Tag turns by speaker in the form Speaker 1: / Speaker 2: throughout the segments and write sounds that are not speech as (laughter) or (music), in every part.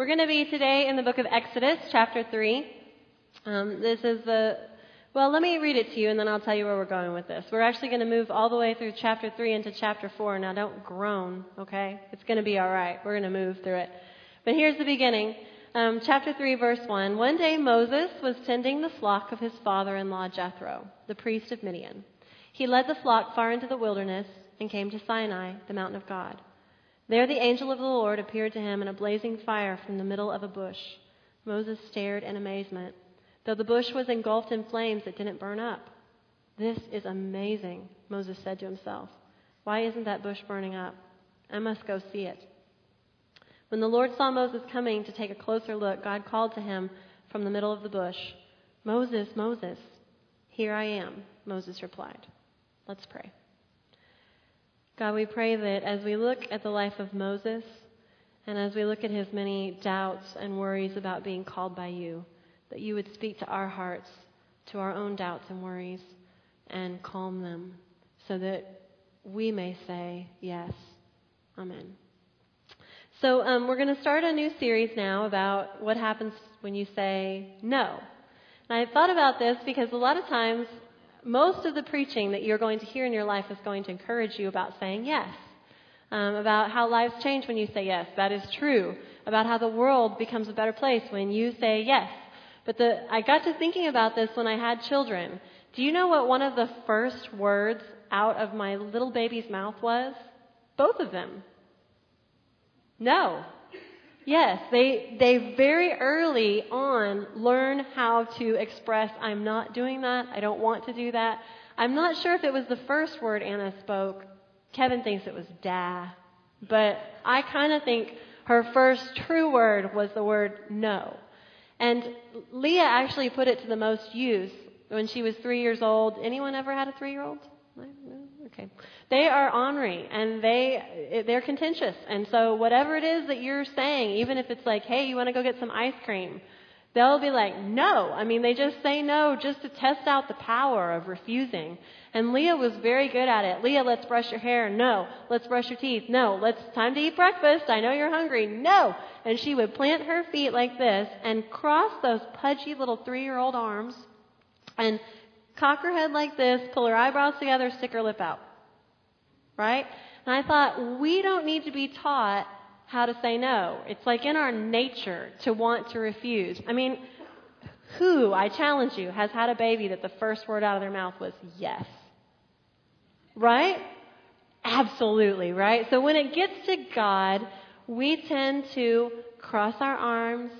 Speaker 1: We're going to be today in the book of Exodus, chapter 3. Um, this is the, well, let me read it to you and then I'll tell you where we're going with this. We're actually going to move all the way through chapter 3 into chapter 4. Now, don't groan, okay? It's going to be all right. We're going to move through it. But here's the beginning. Um, chapter 3, verse 1. One day Moses was tending the flock of his father in law Jethro, the priest of Midian. He led the flock far into the wilderness and came to Sinai, the mountain of God. There the angel of the Lord appeared to him in a blazing fire from the middle of a bush. Moses stared in amazement. Though the bush was engulfed in flames, it didn't burn up. This is amazing, Moses said to himself. Why isn't that bush burning up? I must go see it. When the Lord saw Moses coming to take a closer look, God called to him from the middle of the bush, Moses, Moses. Here I am, Moses replied. Let's pray. God, we pray that as we look at the life of Moses and as we look at his many doubts and worries about being called by you, that you would speak to our hearts, to our own doubts and worries, and calm them so that we may say yes. Amen. So, um, we're going to start a new series now about what happens when you say no. And I thought about this because a lot of times most of the preaching that you're going to hear in your life is going to encourage you about saying yes. Um, about how lives change when you say yes. That is true. About how the world becomes a better place when you say yes. But the, I got to thinking about this when I had children. Do you know what one of the first words out of my little baby's mouth was? Both of them. No. Yes, they, they very early on learn how to express, I'm not doing that, I don't want to do that. I'm not sure if it was the first word Anna spoke. Kevin thinks it was da. But I kind of think her first true word was the word no. And Leah actually put it to the most use when she was three years old. Anyone ever had a three year old? Okay. They are ornery and they they're contentious. And so whatever it is that you're saying, even if it's like, "Hey, you want to go get some ice cream?" They'll be like, "No." I mean, they just say no just to test out the power of refusing. And Leah was very good at it. Leah, let's brush your hair. No. Let's brush your teeth. No. Let's time to eat breakfast. I know you're hungry. No. And she would plant her feet like this and cross those pudgy little 3-year-old arms and cock her head like this, pull her eyebrows together, stick her lip out. Right? And I thought, we don't need to be taught how to say no. It's like in our nature to want to refuse. I mean, who, I challenge you, has had a baby that the first word out of their mouth was yes? Right? Absolutely, right? So when it gets to God, we tend to cross our arms,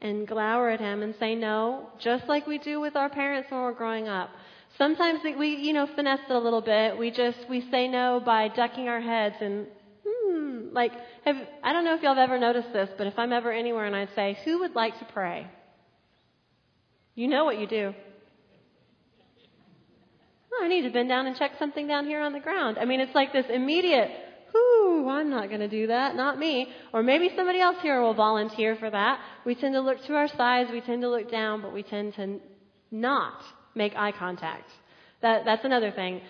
Speaker 1: and glower at him and say no, just like we do with our parents when we're growing up. Sometimes we, you know, finesse it a little bit. We just we say no by ducking our heads and hmm, like have, I don't know if y'all have ever noticed this, but if I'm ever anywhere and I say, "Who would like to pray?" You know what you do. Oh, I need to bend down and check something down here on the ground. I mean, it's like this immediate I'm not going to do that, not me. Or maybe somebody else here will volunteer for that. We tend to look to our sides, we tend to look down, but we tend to not make eye contact. That, that's another thing.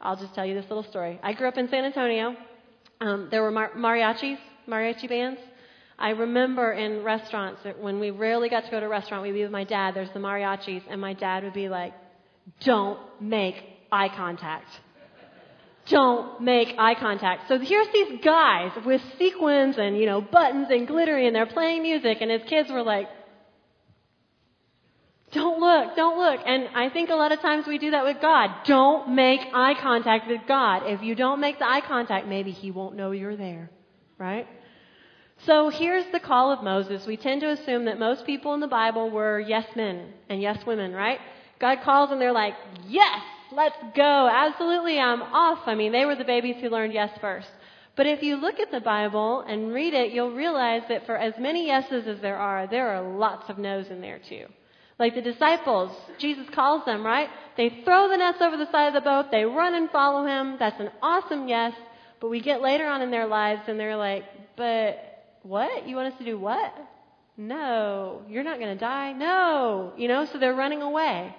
Speaker 1: I'll just tell you this little story. I grew up in San Antonio. Um, there were mar- mariachis, mariachi bands. I remember in restaurants when we rarely got to go to a restaurant, we'd be with my dad. There's the mariachis, and my dad would be like, "Don't make eye contact." Don't make eye contact. So here's these guys with sequins and, you know, buttons and glittery and they're playing music and his kids were like, don't look, don't look. And I think a lot of times we do that with God. Don't make eye contact with God. If you don't make the eye contact, maybe he won't know you're there. Right? So here's the call of Moses. We tend to assume that most people in the Bible were yes men and yes women, right? God calls and they're like, yes, let's go. Absolutely, I'm off. I mean, they were the babies who learned yes first. But if you look at the Bible and read it, you'll realize that for as many yeses as there are, there are lots of no's in there too. Like the disciples, Jesus calls them, right? They throw the nets over the side of the boat, they run and follow him. That's an awesome yes. But we get later on in their lives and they're like, but what? You want us to do what? No. You're not going to die? No. You know, so they're running away.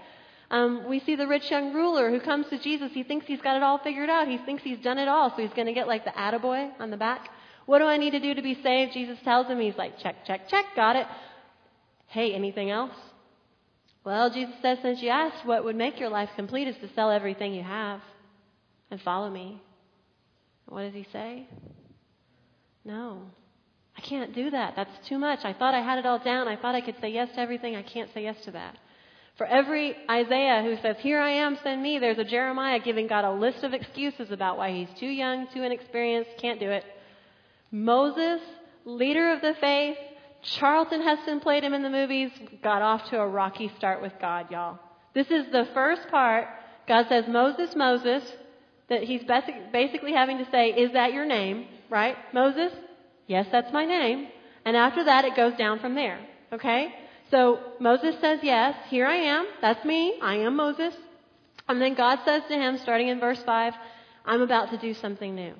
Speaker 1: Um, we see the rich young ruler who comes to Jesus. He thinks he's got it all figured out. He thinks he's done it all, so he's going to get like the attaboy on the back. What do I need to do to be saved? Jesus tells him. He's like, check, check, check, got it. Hey, anything else? Well, Jesus says, since you asked, what would make your life complete is to sell everything you have and follow me. What does he say? No, I can't do that. That's too much. I thought I had it all down. I thought I could say yes to everything. I can't say yes to that. For every Isaiah who says, Here I am, send me, there's a Jeremiah giving God a list of excuses about why he's too young, too inexperienced, can't do it. Moses, leader of the faith, Charlton Heston played him in the movies, got off to a rocky start with God, y'all. This is the first part. God says, Moses, Moses, that he's basically having to say, Is that your name? Right? Moses? Yes, that's my name. And after that, it goes down from there. Okay? So Moses says, Yes, here I am. That's me. I am Moses. And then God says to him, starting in verse 5, I'm about to do something new.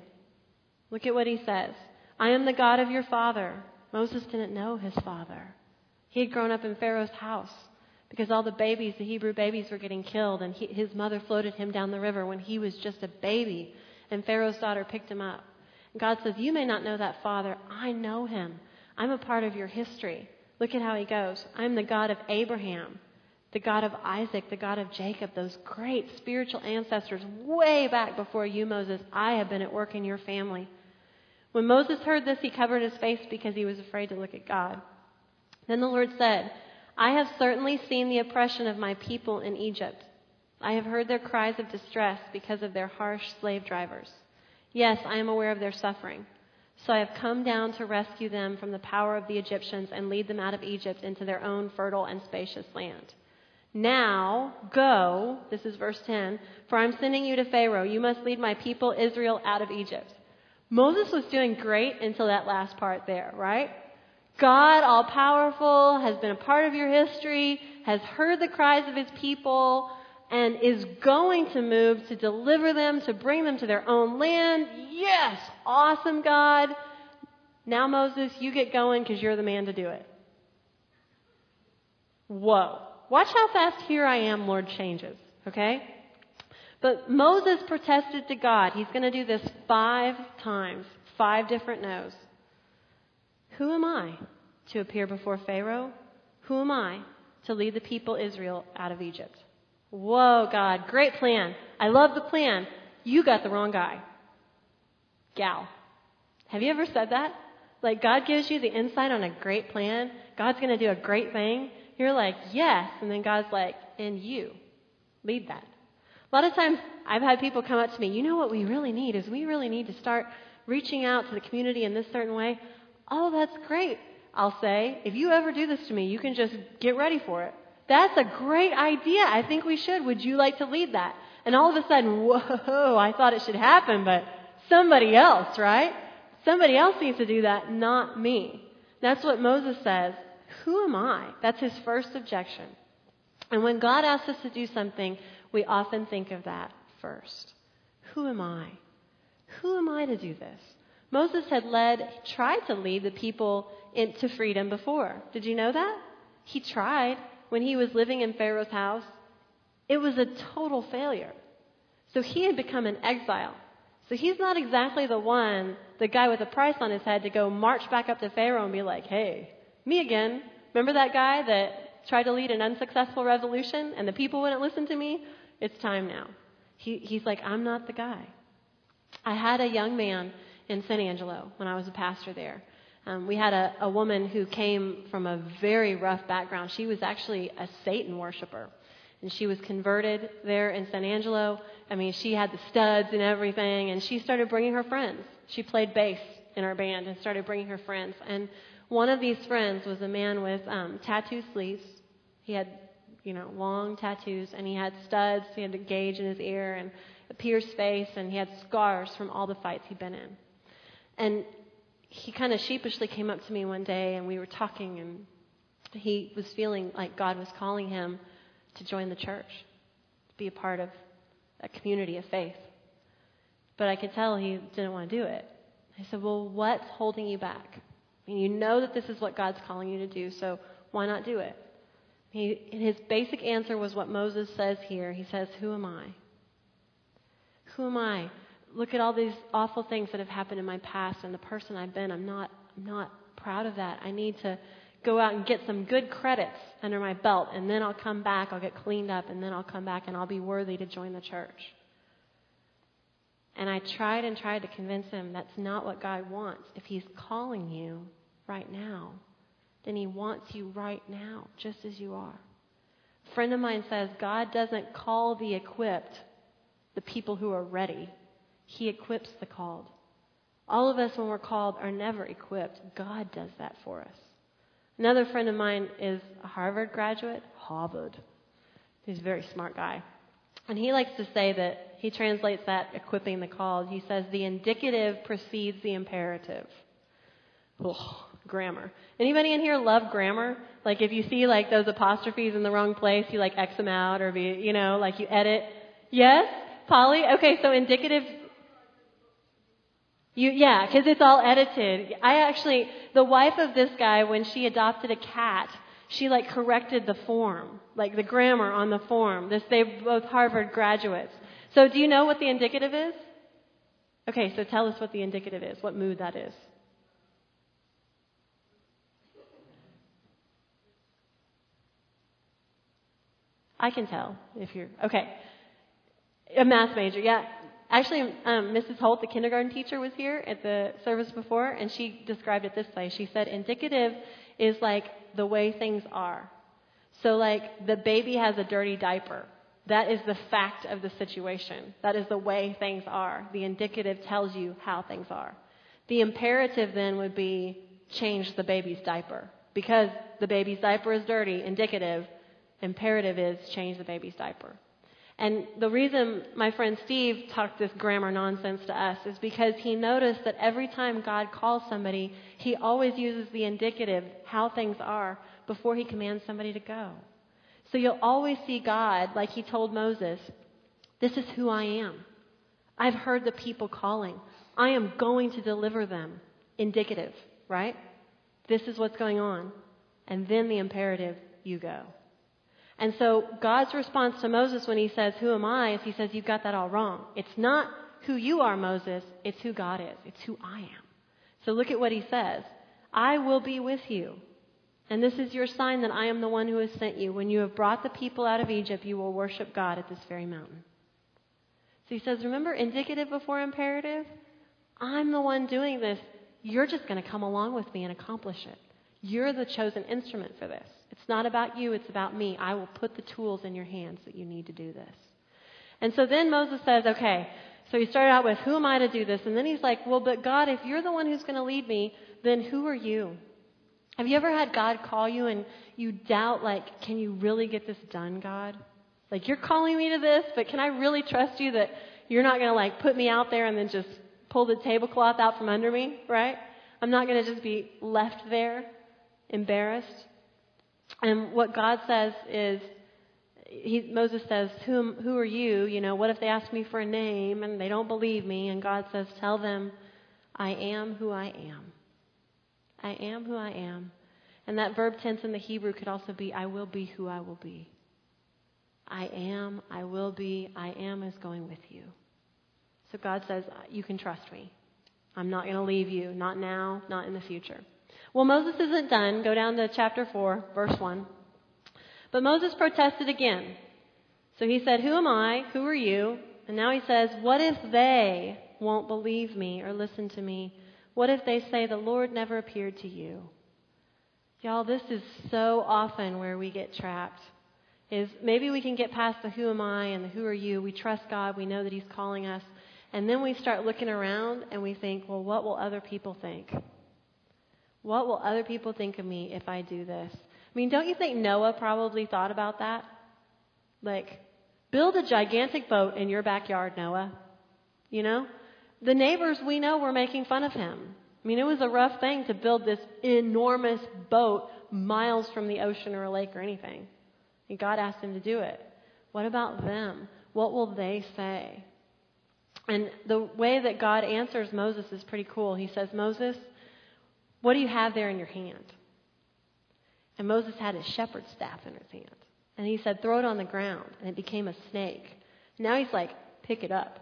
Speaker 1: Look at what he says I am the God of your father. Moses didn't know his father. He had grown up in Pharaoh's house because all the babies, the Hebrew babies, were getting killed, and he, his mother floated him down the river when he was just a baby, and Pharaoh's daughter picked him up. And God says, You may not know that father. I know him. I'm a part of your history. Look at how he goes. I'm the God of Abraham, the God of Isaac, the God of Jacob, those great spiritual ancestors way back before you, Moses. I have been at work in your family. When Moses heard this, he covered his face because he was afraid to look at God. Then the Lord said, I have certainly seen the oppression of my people in Egypt. I have heard their cries of distress because of their harsh slave drivers. Yes, I am aware of their suffering. So I have come down to rescue them from the power of the Egyptians and lead them out of Egypt into their own fertile and spacious land. Now, go, this is verse 10, for I'm sending you to Pharaoh. You must lead my people Israel out of Egypt. Moses was doing great until that last part there, right? God, all powerful, has been a part of your history, has heard the cries of his people, and is going to move to deliver them, to bring them to their own land. Yes, awesome, God. Now, Moses, you get going because you're the man to do it. Whoa. Watch how fast here I am, Lord, changes, okay? But Moses protested to God. He's going to do this five times, five different no's. Who am I to appear before Pharaoh? Who am I to lead the people Israel out of Egypt? Whoa, God, great plan. I love the plan. You got the wrong guy. Gal. Have you ever said that? Like, God gives you the insight on a great plan. God's going to do a great thing. You're like, yes. And then God's like, and you. Lead that. A lot of times I've had people come up to me, you know what we really need is we really need to start reaching out to the community in this certain way. Oh, that's great. I'll say, if you ever do this to me, you can just get ready for it. That's a great idea. I think we should. Would you like to lead that? And all of a sudden, whoa, I thought it should happen, but somebody else, right? Somebody else needs to do that, not me. That's what Moses says. Who am I? That's his first objection. And when God asks us to do something, we often think of that first. Who am I? Who am I to do this? Moses had led, tried to lead the people into freedom before. Did you know that? He tried when he was living in Pharaoh's house, it was a total failure. So he had become an exile. So he's not exactly the one, the guy with a price on his head, to go march back up to Pharaoh and be like, hey, me again. Remember that guy that tried to lead an unsuccessful revolution and the people wouldn't listen to me? It's time now. He, he's like, I'm not the guy. I had a young man in San Angelo when I was a pastor there. Um, we had a, a woman who came from a very rough background. She was actually a Satan worshiper. And she was converted there in San Angelo. I mean, she had the studs and everything, and she started bringing her friends. She played bass in our band and started bringing her friends. And one of these friends was a man with um, tattoo sleeves. He had, you know, long tattoos, and he had studs. He had a gauge in his ear and a pierced face, and he had scars from all the fights he'd been in. And he kind of sheepishly came up to me one day and we were talking and he was feeling like God was calling him to join the church, to be a part of a community of faith. But I could tell he didn't want to do it. I said, Well, what's holding you back? I mean, you know that this is what God's calling you to do, so why not do it? He, his basic answer was what Moses says here. He says, Who am I? Who am I? Look at all these awful things that have happened in my past and the person I've been. I'm not, I'm not proud of that. I need to go out and get some good credits under my belt, and then I'll come back, I'll get cleaned up, and then I'll come back and I'll be worthy to join the church. And I tried and tried to convince him that's not what God wants. If He's calling you right now, then He wants you right now, just as you are. A friend of mine says God doesn't call the equipped, the people who are ready. He equips the called. All of us, when we're called, are never equipped. God does that for us. Another friend of mine is a Harvard graduate, Harvard. He's a very smart guy. And he likes to say that he translates that equipping the called. He says the indicative precedes the imperative. Ugh, grammar. Anybody in here love grammar? Like if you see like those apostrophes in the wrong place, you like X them out or be, you know, like you edit. Yes? Polly? Okay, so indicative you, yeah, because it's all edited. I actually, the wife of this guy, when she adopted a cat, she like corrected the form, like the grammar on the form. This, they both Harvard graduates. So do you know what the indicative is? Okay, so tell us what the indicative is, what mood that is. I can tell if you're okay. A math major, yeah. Actually, um, Mrs. Holt, the kindergarten teacher, was here at the service before, and she described it this way. She said, indicative is like the way things are. So, like, the baby has a dirty diaper. That is the fact of the situation. That is the way things are. The indicative tells you how things are. The imperative then would be change the baby's diaper. Because the baby's diaper is dirty, indicative, imperative is change the baby's diaper. And the reason my friend Steve talked this grammar nonsense to us is because he noticed that every time God calls somebody, he always uses the indicative, how things are, before he commands somebody to go. So you'll always see God, like he told Moses, This is who I am. I've heard the people calling. I am going to deliver them. Indicative, right? This is what's going on. And then the imperative, you go. And so God's response to Moses when he says, Who am I? is he says, You've got that all wrong. It's not who you are, Moses, it's who God is. It's who I am. So look at what he says I will be with you. And this is your sign that I am the one who has sent you. When you have brought the people out of Egypt, you will worship God at this very mountain. So he says, Remember, indicative before imperative? I'm the one doing this. You're just going to come along with me and accomplish it. You're the chosen instrument for this. It's not about you, it's about me. I will put the tools in your hands that you need to do this. And so then Moses says, okay, so he started out with, who am I to do this? And then he's like, well, but God, if you're the one who's going to lead me, then who are you? Have you ever had God call you and you doubt, like, can you really get this done, God? Like, you're calling me to this, but can I really trust you that you're not going to, like, put me out there and then just pull the tablecloth out from under me, right? I'm not going to just be left there embarrassed. And what God says is, he, Moses says, who, who are you? You know, what if they ask me for a name and they don't believe me? And God says, tell them, I am who I am. I am who I am. And that verb tense in the Hebrew could also be, I will be who I will be. I am, I will be, I am is going with you. So God says, You can trust me. I'm not going to leave you, not now, not in the future. Well, Moses isn't done. Go down to chapter 4, verse 1. But Moses protested again. So he said, Who am I? Who are you? And now he says, What if they won't believe me or listen to me? What if they say, The Lord never appeared to you? Y'all, this is so often where we get trapped. Is maybe we can get past the who am I and the who are you. We trust God. We know that He's calling us. And then we start looking around and we think, well, what will other people think? What will other people think of me if I do this? I mean, don't you think Noah probably thought about that? Like, build a gigantic boat in your backyard, Noah. You know? The neighbors we know were making fun of him. I mean, it was a rough thing to build this enormous boat miles from the ocean or a lake or anything. And God asked him to do it. What about them? What will they say? And the way that God answers Moses is pretty cool. He says, Moses, what do you have there in your hand? And Moses had his shepherd's staff in his hand. And he said, Throw it on the ground. And it became a snake. Now he's like, Pick it up.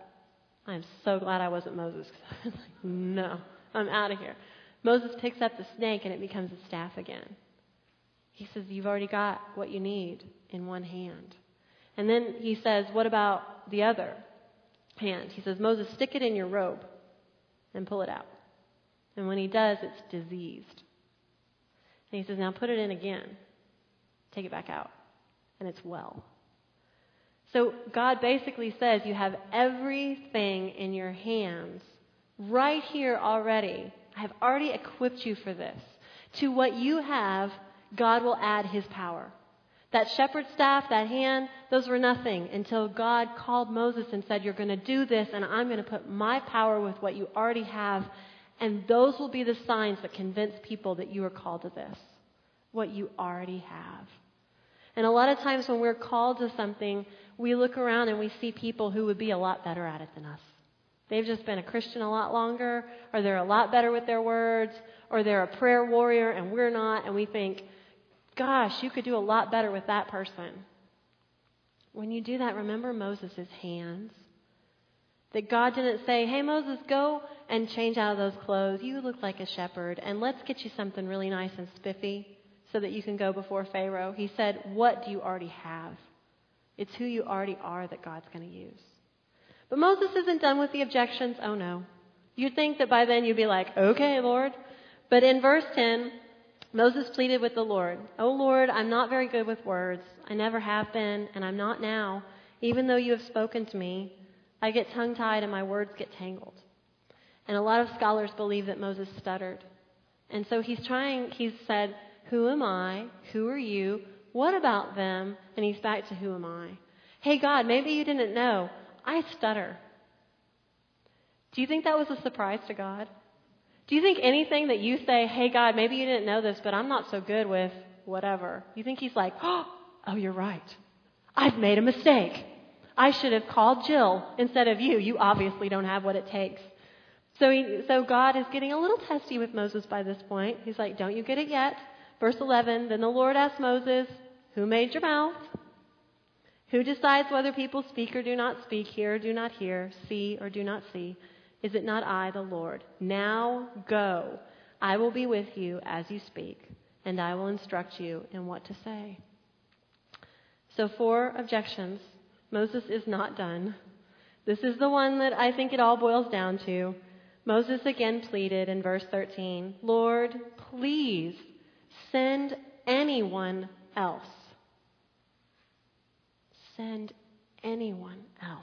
Speaker 1: I'm so glad I wasn't Moses. I was (laughs) like, no, I'm out of here. Moses picks up the snake and it becomes a staff again. He says, You've already got what you need in one hand. And then he says, What about the other hand? He says, Moses, stick it in your robe and pull it out. And when he does, it's diseased. And he says, Now put it in again. Take it back out. And it's well. So God basically says you have everything in your hands right here already. I have already equipped you for this. To what you have, God will add his power. That shepherd staff, that hand, those were nothing until God called Moses and said, You're going to do this, and I'm going to put my power with what you already have. And those will be the signs that convince people that you are called to this, what you already have. And a lot of times when we're called to something, we look around and we see people who would be a lot better at it than us. They've just been a Christian a lot longer, or they're a lot better with their words, or they're a prayer warrior and we're not, and we think, gosh, you could do a lot better with that person. When you do that, remember Moses' hands. That God didn't say, hey, Moses, go and change out of those clothes. You look like a shepherd, and let's get you something really nice and spiffy so that you can go before Pharaoh. He said, what do you already have? It's who you already are that God's going to use. But Moses isn't done with the objections. Oh no. You'd think that by then you'd be like, okay, Lord. But in verse 10, Moses pleaded with the Lord, Oh Lord, I'm not very good with words. I never have been, and I'm not now. Even though you have spoken to me, I get tongue tied and my words get tangled. And a lot of scholars believe that Moses stuttered. And so he's trying, he's said, Who am I? Who are you? What about them? And he's back to who am I? Hey, God, maybe you didn't know. I stutter. Do you think that was a surprise to God? Do you think anything that you say, hey, God, maybe you didn't know this, but I'm not so good with whatever, you think He's like, oh, oh you're right. I've made a mistake. I should have called Jill instead of you. You obviously don't have what it takes. So, he, so God is getting a little testy with Moses by this point. He's like, don't you get it yet? Verse 11, then the Lord asked Moses, who made your mouth? Who decides whether people speak or do not speak, hear or do not hear, see or do not see? Is it not I, the Lord? Now go. I will be with you as you speak, and I will instruct you in what to say. So, four objections. Moses is not done. This is the one that I think it all boils down to. Moses again pleaded in verse 13 Lord, please send anyone else. Send anyone else.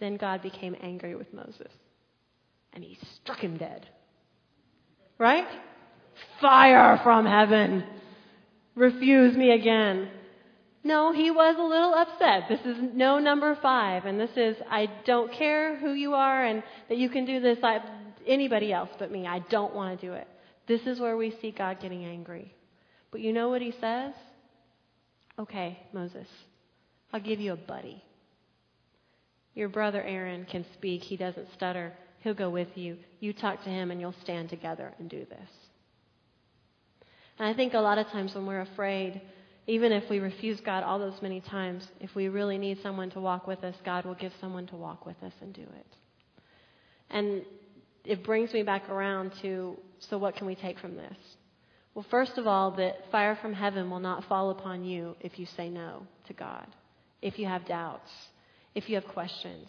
Speaker 1: Then God became angry with Moses and he struck him dead. Right? Fire from heaven. Refuse me again. No, he was a little upset. This is no number five, and this is I don't care who you are and that you can do this. I, anybody else but me. I don't want to do it. This is where we see God getting angry. But you know what he says? Okay, Moses, I'll give you a buddy. Your brother Aaron can speak, he doesn't stutter. He'll go with you. You talk to him, and you'll stand together and do this. And I think a lot of times when we're afraid, even if we refuse God all those many times, if we really need someone to walk with us, God will give someone to walk with us and do it. And it brings me back around to so what can we take from this? Well, first of all, that fire from heaven will not fall upon you if you say no to God, if you have doubts, if you have questions,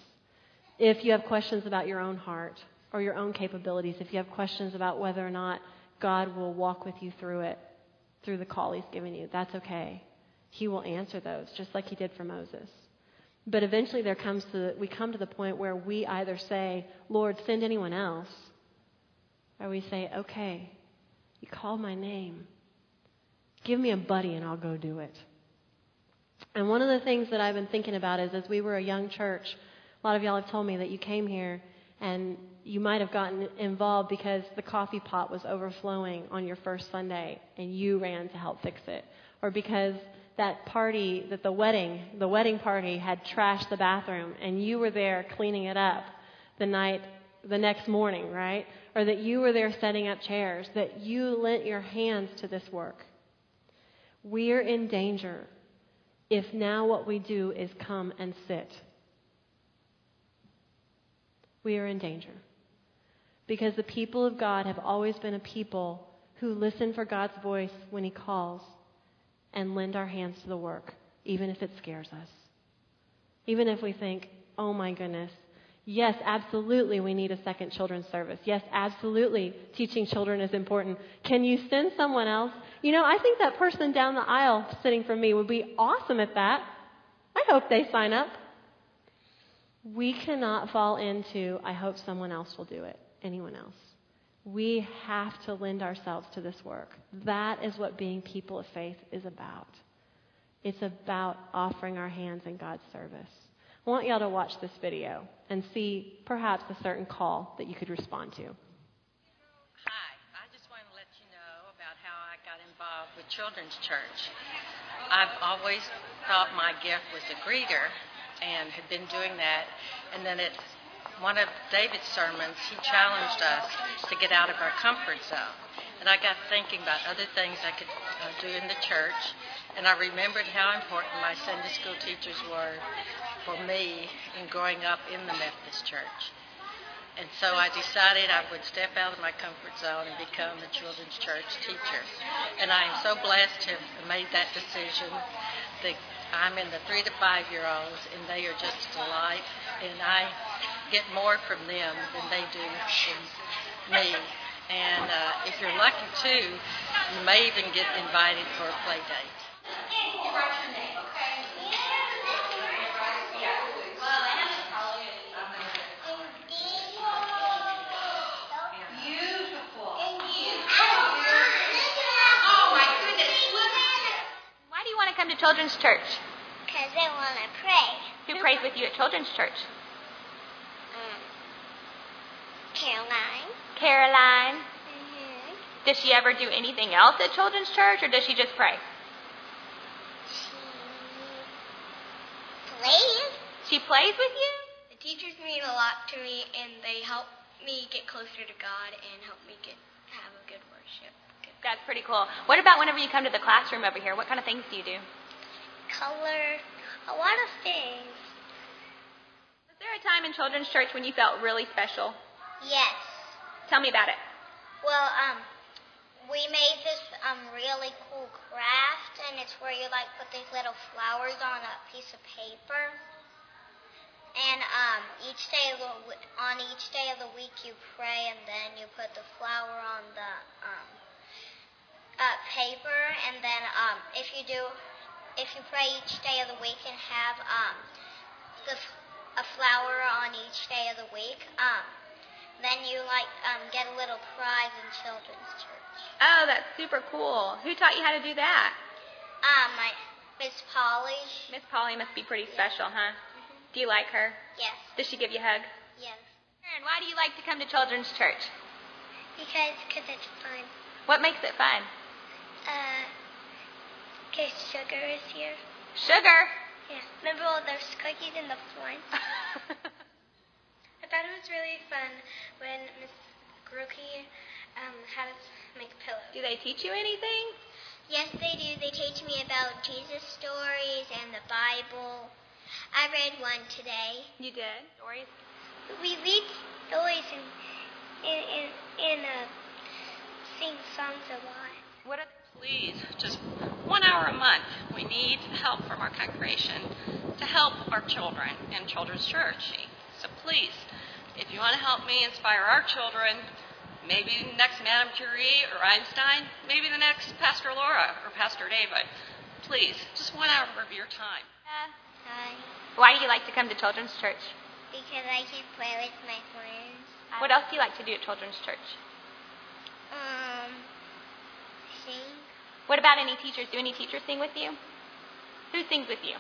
Speaker 1: if you have questions about your own heart or your own capabilities, if you have questions about whether or not God will walk with you through it, through the call He's given you, that's okay. He will answer those, just like He did for Moses. But eventually, there comes to we come to the point where we either say, "Lord, send anyone else," or we say, "Okay, you call my name. Give me a buddy, and I'll go do it." And one of the things that I've been thinking about is as we were a young church, a lot of y'all have told me that you came here and you might have gotten involved because the coffee pot was overflowing on your first Sunday and you ran to help fix it. Or because that party, that the wedding, the wedding party had trashed the bathroom and you were there cleaning it up the night, the next morning, right? Or that you were there setting up chairs, that you lent your hands to this work. We're in danger if now what we do is come and sit. We are in danger. Because the people of God have always been a people who listen for God's voice when He calls and lend our hands to the work, even if it scares us. Even if we think, oh my goodness, yes, absolutely we need a second children's service. Yes, absolutely teaching children is important. Can you send someone else? You know, I think that person down the aisle sitting for me would be awesome at that. I hope they sign up. We cannot fall into, I hope someone else will do it, anyone else. We have to lend ourselves to this work. That is what being people of faith is about. It's about offering our hands in God's service. I want y'all to watch this video and see perhaps a certain call that you could respond to.
Speaker 2: Hi, I just want to let you know about how I got involved with Children's Church. I've always thought my gift was a greeter and had been doing that. And then at one of David's sermons, he challenged us to get out of our comfort zone. And I got thinking about other things I could uh, do in the church. And I remembered how important my Sunday school teachers were for me in growing up in the Methodist church. And so I decided I would step out of my comfort zone and become a children's church teacher. And I am so blessed to have made that decision. I'm in the three to five year olds, and they are just a delight. And I get more from them than they do from me. And uh, if you're lucky too, you may even get invited for a play date.
Speaker 3: Why do you want to come to Children's Church?
Speaker 4: Because I want to pray.
Speaker 3: Who prays with you at Children's Church?
Speaker 4: Um, Caroline.
Speaker 3: Caroline.
Speaker 4: Mm-hmm.
Speaker 3: Does she ever do anything else at Children's Church, or does she just pray?
Speaker 4: She plays.
Speaker 3: She plays with you?
Speaker 5: The teachers mean a lot to me, and they help me get closer to God and help me get have a good worship. Good.
Speaker 3: That's pretty cool. What about whenever you come to the classroom over here? What kind of things do you do?
Speaker 4: Color. A lot of things.
Speaker 3: Was there a time in Children's Church when you felt really special?
Speaker 4: Yes.
Speaker 3: Tell me about it.
Speaker 4: Well, um, we made this um really cool craft, and it's where you like put these little flowers on a piece of paper. And um, each day of the on each day of the week you pray, and then you put the flower on the um, uh, paper, and then um, if you do, if you pray each day of the week and have um, the a flower on each day of the week, um, then you like um, get a little prize in children's church.
Speaker 3: Oh, that's super cool. Who taught you how to do that?
Speaker 4: Um, my Miss Polly.
Speaker 3: Miss Polly must be pretty special, huh? Do you like her?
Speaker 4: Yes,
Speaker 3: Does she give you a hug?
Speaker 4: yes.
Speaker 3: And why do you like to come to Children's Church?
Speaker 4: Because cause it's fun.
Speaker 3: What makes it fun?
Speaker 4: Uh, cause sugar is here.
Speaker 3: Sugar.
Speaker 4: Yeah. Remember all those cookies in the front? (laughs)
Speaker 5: Thought it was really fun when Miss Grookey um, had us make pillows.
Speaker 3: do they teach you anything?
Speaker 4: yes, they do. They teach me about Jesus stories and the Bible. I read one today.
Speaker 3: You did. Stories.
Speaker 4: We read stories and in in in uh, sing songs a lot.
Speaker 3: What are
Speaker 2: Please, just one hour a month. We need help from our congregation to help our children in Children's Church. So please, if you want to help me inspire our children, maybe the next Madame Curie or Einstein, maybe the next Pastor Laura or Pastor David, please, just one hour of your time.
Speaker 4: Hi.
Speaker 3: Why do you like to come to Children's Church?
Speaker 4: Because I can play with my friends.
Speaker 3: What else do you like to do at Children's Church?
Speaker 4: Um, sing.
Speaker 3: What about any teachers? Do any teachers sing with you? Who sings with you?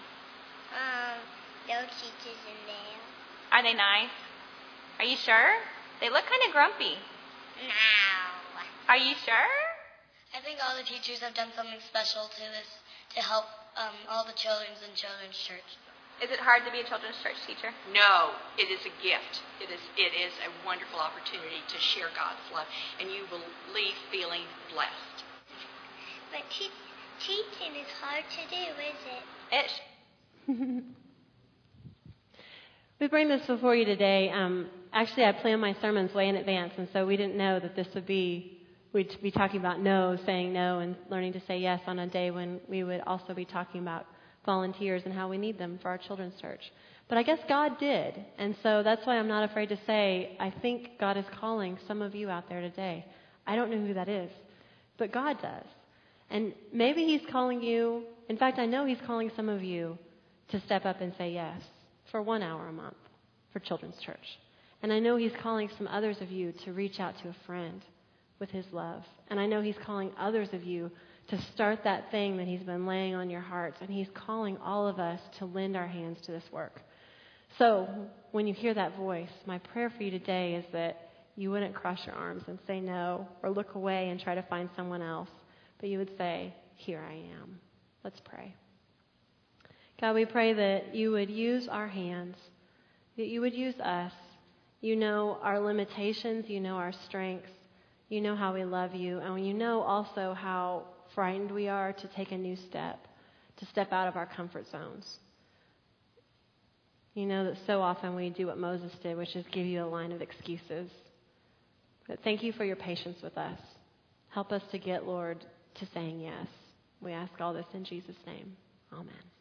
Speaker 4: Um, no teachers in there.
Speaker 3: Are they nice? Are you sure? They look kind of grumpy.
Speaker 4: No.
Speaker 3: Are you sure?
Speaker 5: I think all the teachers have done something special to this to help um, all the children's in Children's Church.
Speaker 3: Is it hard to be a children's church teacher?
Speaker 6: No, it is a gift. It is it is a wonderful opportunity to share God's love, and you will leave feeling blessed.
Speaker 4: But te- teaching is hard to do, is it?
Speaker 3: Ish. (laughs)
Speaker 1: We bring this before you today. Um, actually, I plan my sermons way in advance, and so we didn't know that this would be, we'd be talking about no, saying no, and learning to say yes on a day when we would also be talking about volunteers and how we need them for our children's church. But I guess God did, and so that's why I'm not afraid to say, I think God is calling some of you out there today. I don't know who that is, but God does. And maybe He's calling you, in fact, I know He's calling some of you to step up and say yes for one hour a month for Children's Church. And I know He's calling some others of you to reach out to a friend with His love. And I know He's calling others of you to start that thing that He's been laying on your hearts. And He's calling all of us to lend our hands to this work. So when you hear that voice, my prayer for you today is that you wouldn't cross your arms and say no or look away and try to find someone else, but you would say, Here I am. Let's pray. God, we pray that you would use our hands, that you would use us. You know our limitations, you know our strengths, you know how we love you, and you know also how frightened we are to take a new step, to step out of our comfort zones. You know that so often we do what Moses did, which is give you a line of excuses. But thank you for your patience with us. Help us to get, Lord, to saying yes. We ask all this in Jesus' name. Amen.